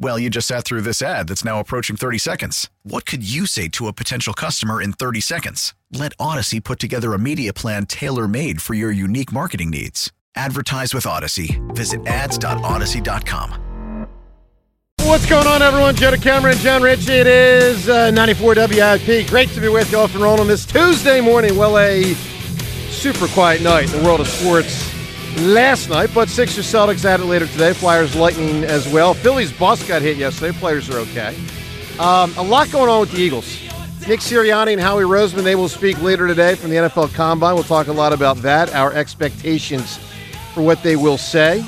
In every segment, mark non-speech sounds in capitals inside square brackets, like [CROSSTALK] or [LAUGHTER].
Well, you just sat through this ad that's now approaching 30 seconds. What could you say to a potential customer in 30 seconds? Let Audacy put together a media plan tailor made for your unique marketing needs. Advertise with Audacy. Visit ads.audacy.com. What's going on, everyone? Joe DeCamara, Jon Ritchie. It is uh, 94 WIP. Great to be with you off and rolling this Tuesday morning. Well, a super quiet night in the world of sports last night, but Sixers Celtics at it later today. Flyers Lightning as well. Phillies bus got hit yesterday. Players are okay. Um, a lot going on with the Eagles. Nick Sirianni and Howie Roseman, they will speak later today from the NFL Combine. We'll talk a lot about that, our expectations for what they will say.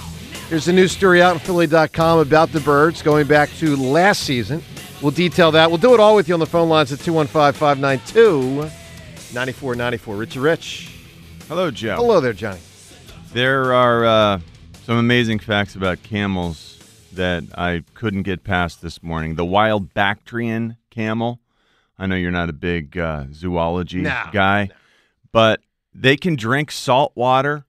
There's a new story out on Philly.com about the Birds going back to last season. We'll detail that. We'll do it all with you on the phone lines at 215 592 9494. Richie Rich. Hello, Joe. Hello there, Johnny. There are uh, some amazing facts about camels that I couldn't get past this morning. The wild Bactrian camel. I know you're not a big uh, zoology No, guy, no. but they can drink salt water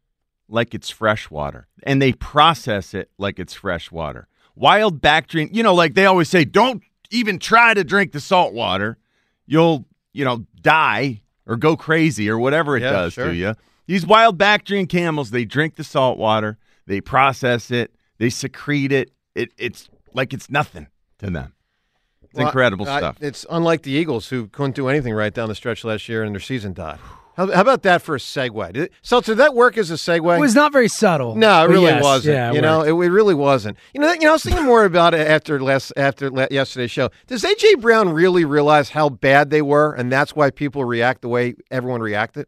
like it's fresh water, and they process it like it's fresh water. Wild Bactrian, you know, like they always say, don't even try to drink the salt water. You'll, you know, die or go crazy or whatever it Yeah, does sure. to you. These wild Bactrian camels, they drink the salt water, they process it, they secrete it. It it's like it's nothing to them. It's Well, incredible I- stuff. It's unlike the Eagles, who couldn't do anything right down the stretch last year and their season died. How, how about that for a segue? Did it, Seltzer, did that work as a segue? It was not very subtle. No, it really yes, wasn't. Yeah, it you know, it, it really wasn't. You know, you know, I was thinking more about it after last after la- yesterday's show. Does AJ Brown really realize how bad they were, and that's why people react the way everyone reacted?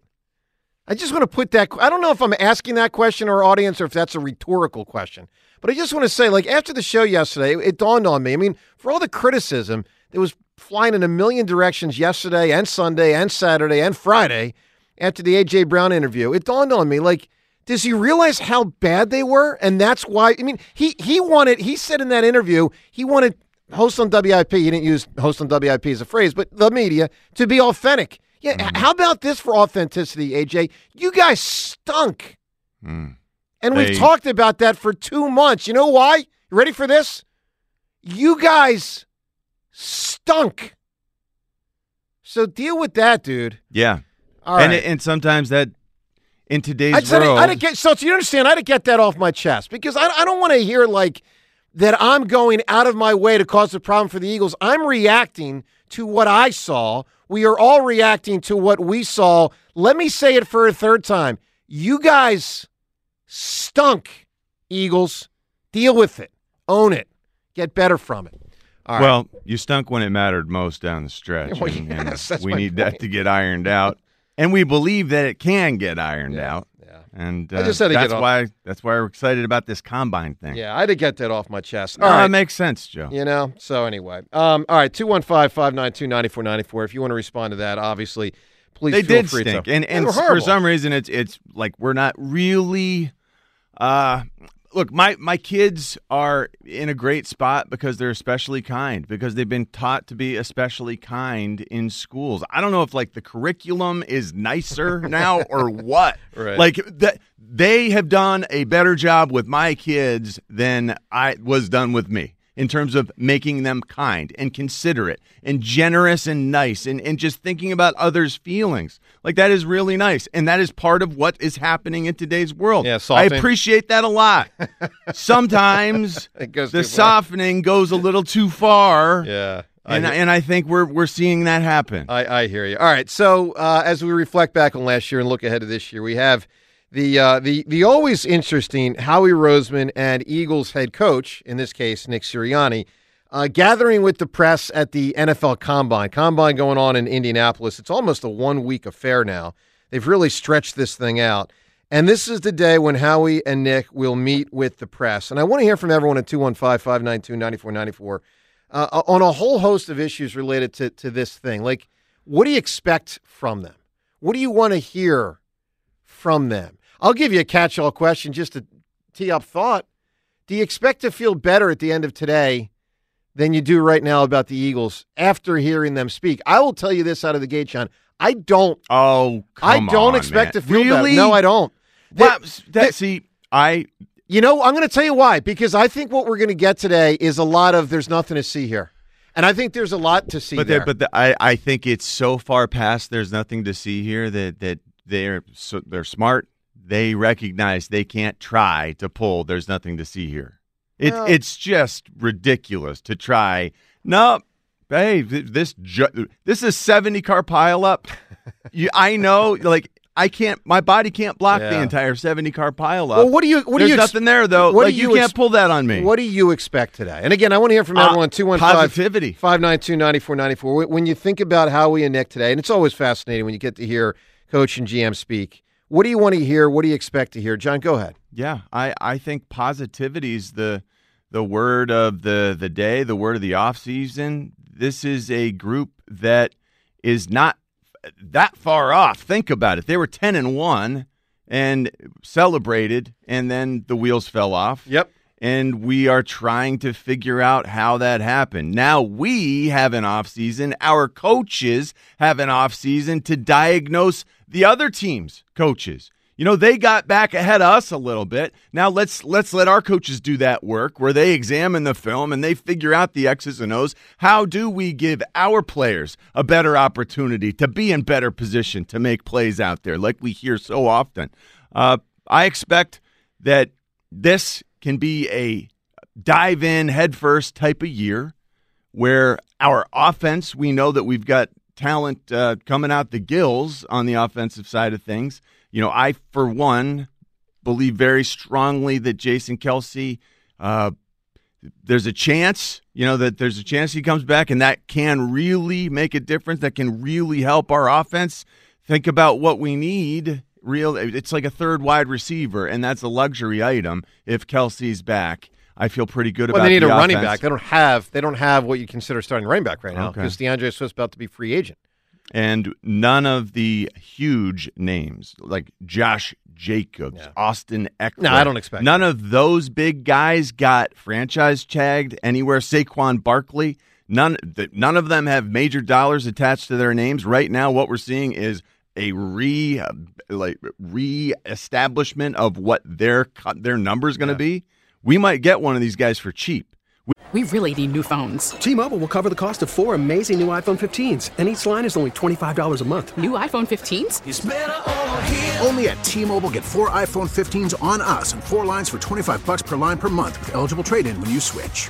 I just want to put that. I don't know if I'm asking that question or audience or if that's a rhetorical question, but I just want to say, like after the show yesterday, it, dawned on me. I mean, for all the criticism that was flying in a million directions yesterday and Sunday and Saturday and Friday after the AJ Brown interview, it dawned on me like does he realize how bad they were and that's why I mean he he wanted he said in that interview he wanted host on WIP he didn't use host on WIP as a phrase but the media to be authentic. Yeah, h- how about this for authenticity, AJ? You guys stunk. Mm. And They- we've talked about that for 2 months. You know why? You ready for this? You guys stunk. So deal with that, dude. Yeah. All right. and it, and sometimes that in today's I just had to, world, I had to get so you understand. I had to get that off my chest because I, I don't want to hear like that. I'm going out of my way to cause a problem for the Eagles. I'm reacting to what I saw. We are all reacting to what we saw. Let me say it for a third time. You guys stunk, Eagles. Deal with it. Own it. Get better from it. All right. well, you stunk when it mattered most down the stretch. Well, and, and that's we need point. that to get ironed out, and we believe that it can get ironed out. And I uh, just had to get that's off- why that's why we're excited about this combine thing. yeah, I had to get that off my chest. No, All right. it makes sense, Joe. You know? So anyway. Um, all right, 215-592-9494. If you want to respond to that, obviously, please they feel did free stink, to. and They and for some reason it's it's like we're not really. Uh, look, my my kids are in a great spot because they're especially kind because they've been taught to be especially kind in schools. I don't know if like the curriculum is nicer [LAUGHS] now or what. Right. Like that they have done a better job with my kids than I was done with me in terms of making them kind and considerate and generous and nice and, and just thinking about others' feelings. Like that is really nice. And that is part of what is happening in today's world. Yeah, softening. I appreciate that a lot. [LAUGHS] Sometimes [LAUGHS] the too far. softening goes a little too far. Yeah. And, hear- and I think we're we're seeing that happen. I, I hear you. All right. So uh, as we reflect back on last year and look ahead to this year, we have The uh, the the always interesting Howie Roseman and Eagles head coach, in this case Nick Sirianni, uh, gathering with the press at the NFL Combine. Combine going on in Indianapolis. It's almost a one week affair now. They've really stretched this thing out. And this is the day when Howie and Nick will meet with the press. And I want to hear from everyone at 215 592 9494 uh, on a whole host of issues related to, to this thing. Like, what do you expect from them? What do you want to hear from them? I'll give you a catch all question just to tee up thought. Do you expect to feel better at the end of today than you do right now about the Eagles after hearing them speak? I will tell you this out of the gate, Sean. I don't. Oh, I don't on, expect man. to feel really? better. No, I don't. Well, That- that, that- see, I you know, I'm going to tell you why. Because I think what we're going to get today is a lot of there's nothing to see here, and I think there's a lot to see but there. but the, I I think it's so far past. There's nothing to see here that that they're so, they're smart. They recognize they can't try to pull. There's nothing to see here. It, Well- it's just ridiculous to try. No, hey, th- this ju- this is seventy car pileup. [LAUGHS] you, I know, like I can't. My body can't block the entire seventy car pileup. Well, what do you? What There's do you? ex- nothing there though. what do you, you can't ex- pull that on me. What do you expect today? And again, I want to hear from Uh, everyone. Two one five positivity. five nine two ninety four ninety four. When you think about Howie and Nick today, and it's always fascinating when you get to hear coach and GM speak. What do you want to hear? What do you expect to hear? Jon, go ahead. Yeah, I, I think positivity is the the word of the the day, the word of the off season. This is a group that is not that far off. Think about it. They were ten and one and celebrated, and then the wheels fell off. Yep. And we are trying to figure out how that happened. Now we have an off season. Our coaches have an off season to diagnose the other team's coaches. You know, they got back ahead of us a little bit. Now let's let's let our coaches do that work where they examine the film and they figure out the X's and O's. How do we give our players a better opportunity to be in better position to make plays out there like we hear so often? Uh, I expect that this can be a dive in headfirst type of year where our offense, we know that we've got talent uh, coming out the gills on the offensive side of things. You know, I, for one, believe very strongly that Jason Kelce, uh, there's a chance, you know, that there's a chance he comes back and that can really make a difference. That can really help our offense. Think about what we need. Real, it's like a third wide receiver, and that's a luxury item if Kelce's back. I feel pretty good Well, about they need the a running back. They don't have. They don't have what you consider starting running back right now Okay. because DeAndre Swift's about to be free agent. and none of the huge names like Josh Jacobs. Austin Ekeler. No, I don't expect none that. of those big guys got franchise tagged anywhere. Saquon Barkley, none. None of them have major dollars attached to their names. Right now, what we're seeing is a re uh, like re-establishment of what their co- their number is going to be. We might get one of these guys for cheap. We really need new phones. T-Mobile will cover the cost of four amazing new iPhone 15s, and each line is only $25 a month. New iPhone 15s? Only at T-Mobile get four iPhone 15s on us and four lines for 25 bucks per line per month with eligible trade-in when you switch.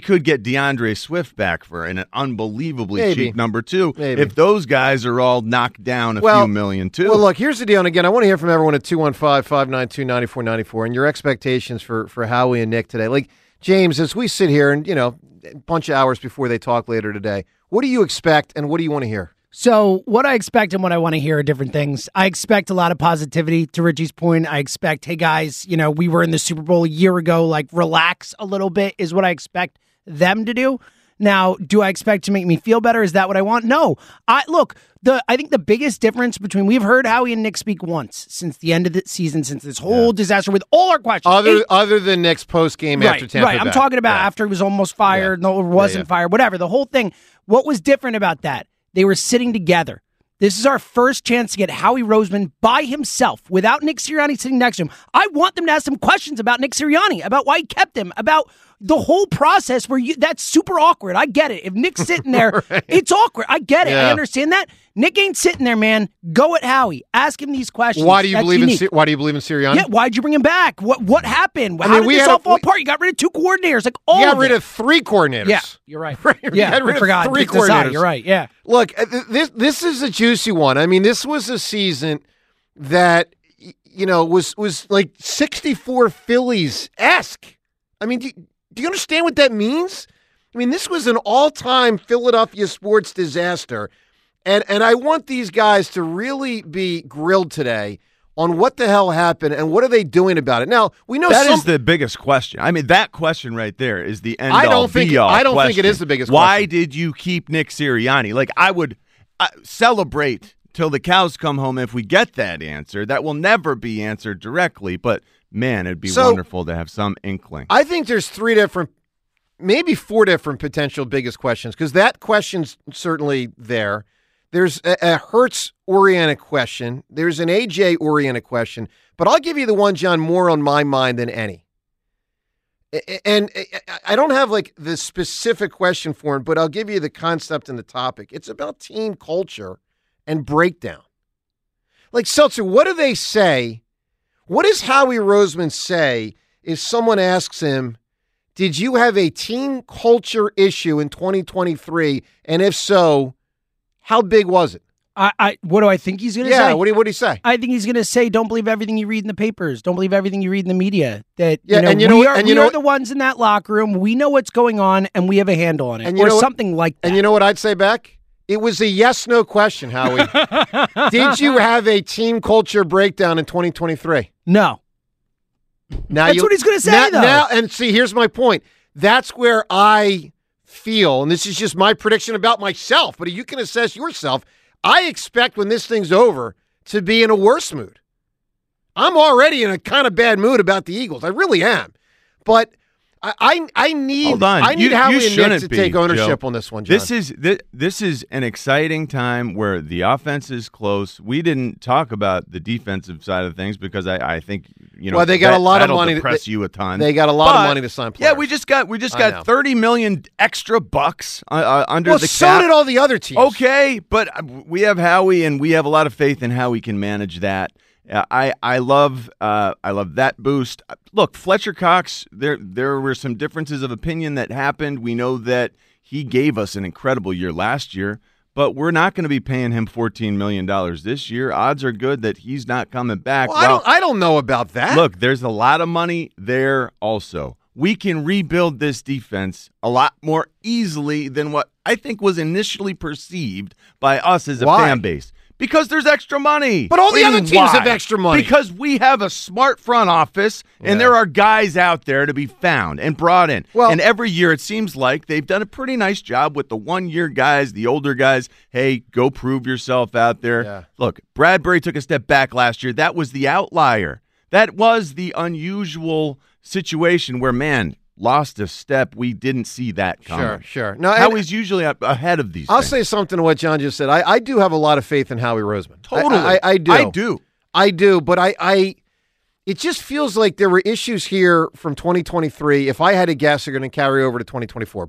We could get DeAndre Swift back for an unbelievably Maybe. cheap number two. Maybe. If those guys are all knocked down a Well- few million too. Well, look, here's the deal. And again, I want to hear from everyone at 215 592 9494 and your expectations for, for Howie and Nick today. Like, James, as we sit here and, you know, a bunch of hours before they talk later today, what do you expect and what do you want to hear? So, what I expect and what I want to hear are different things. I expect a lot of positivity to Richie's point. I expect, hey guys, you know, we were in the Super Bowl a year ago, like relax a little bit is what I expect them to do. Now, do I expect to make me feel better? Is that what I want? No. I look, the I think the biggest difference between we've heard Howie and Nick speak once since the end of the season, since this whole disaster with all our questions. Other Eight- other than Nick's post game after right, Tampa right. I'm talking about Yeah. after he was almost fired, no, wasn't yeah. fired, whatever. The whole thing. What was different about that? They were sitting together. This is our first chance to get Howie Roseman by himself without Nick Sirianni sitting next to him. I want them to ask some questions about Nick Sirianni, about why he kept him, about the whole process where you that's super awkward. I get it. If Nick's sitting there, [LAUGHS] it's awkward. I get it. I understand that. Nick ain't sitting there, man. Go at Howie. Ask him these questions. Why do you That's believe unique. in Why do you believe in Sirianni? Yeah, why'd you bring him back? What what happened? I How mean, did we this had all a- fall we- apart? You got rid of two coordinators, like all you got of rid it. of three coordinators. Yeah, you're right. [LAUGHS] You yeah, got rid I of forgot. three coordinators. You're right. Yeah. Look, uh, this this is a juicy one. I mean, this was a season that you know was was like 64 Phillies esque. I mean, do, do you understand what that means? I mean, this was an all time Philadelphia sports disaster, and and I want these guys to really be grilled today on what the hell happened and what are they doing about it. Now we know That is some, the biggest question. I mean, that question right there is the end I don't think- all I don't think it question. is the biggest Why question. did you keep Nick Sirianni? Like I would uh, celebrate till the cows come home if we get that answer. That will never be answered directly, but man, it'd be So- wonderful to have some inkling. I think there's three different, maybe four different potential biggest questions because that question's certainly there. There's a, a Hurts oriented question. There's an AJ oriented question, but I'll give you the one, Jon, more on my mind than any. And I- I don't have like the specific question for it, but I'll give you the concept and the topic. It's about team culture and breakdown. Like Seltzer, what do they say? What does Howie Roseman say if someone asks him, Did you have a team culture issue in 2023? And if so, how big was it? I, I what do I think he's going to Yeah, say? what do, you, what do you say? I think he's going to say, "Don't believe everything you read in the papers. Don't believe everything you read in the media." That Yeah, you know, and you know we what- are, and you we know are the ones in that locker room. We know what's going on, and we have a handle on it, And you or know what- something like that. And you know what I'd say back? It was a yes no question, Howie. [LAUGHS] Did you have a team culture breakdown in 2023? No, Now That's you- what he's gonna say, now, though. now- and see, here's my point. That's where I feel, and this is just my prediction about myself, but you can assess yourself. I expect when this thing's over to be in a worse mood. I'm already in a kind of bad mood about the Eagles. I really am. But I I, I need Hold on. I need you, Howie you and Nick to be, take ownership Joe. on this one. Jon. This is this, this is an exciting time where the offense is close. We didn't talk about the defensive side of things because I, I think you know Well, they got that- a lot of money to- Depress they- you a ton. they got a lot of money to sign players. Yeah, we just got we just got thirty million extra bucks uh, uh, under well, the so cap. did all the other teams. Okay, but uh, we have Howie, and we have a lot of faith in how he can manage that. I I love uh, I love that boost. Look, Fletcher Cox. There there were some differences of opinion that happened. We know that he gave us an incredible year last year, but we're not going to be paying him fourteen million dollars this year. Odds are good that he's not coming back. Well, I don't I don't know about that. Look, there's a lot of money there also. We can rebuild this defense a lot more easily than what I think was initially perceived by us as a Why? fan base. Because there's extra money. But all the other teams why? have extra money. Because we have a smart front office and there are guys out there to be found and brought in. Well- and every year it seems like they've done a pretty nice job with the one year guys, the older guys. Hey, go prove yourself out there. Yeah. Look, Bradberry took a step back last year. That was the outlier. That was the unusual situation where, man, lost a step. We didn't see that coming. Sure, sure. No, How and- usually up ahead of these. I'll things. say something to what John just said. I, I do have a lot of faith in Howie Roseman. I- Totally. I, I, do. I do. I do. But I, I, it just feels like there were issues here from 2023. If I had a guess, are going to carry over to 2024.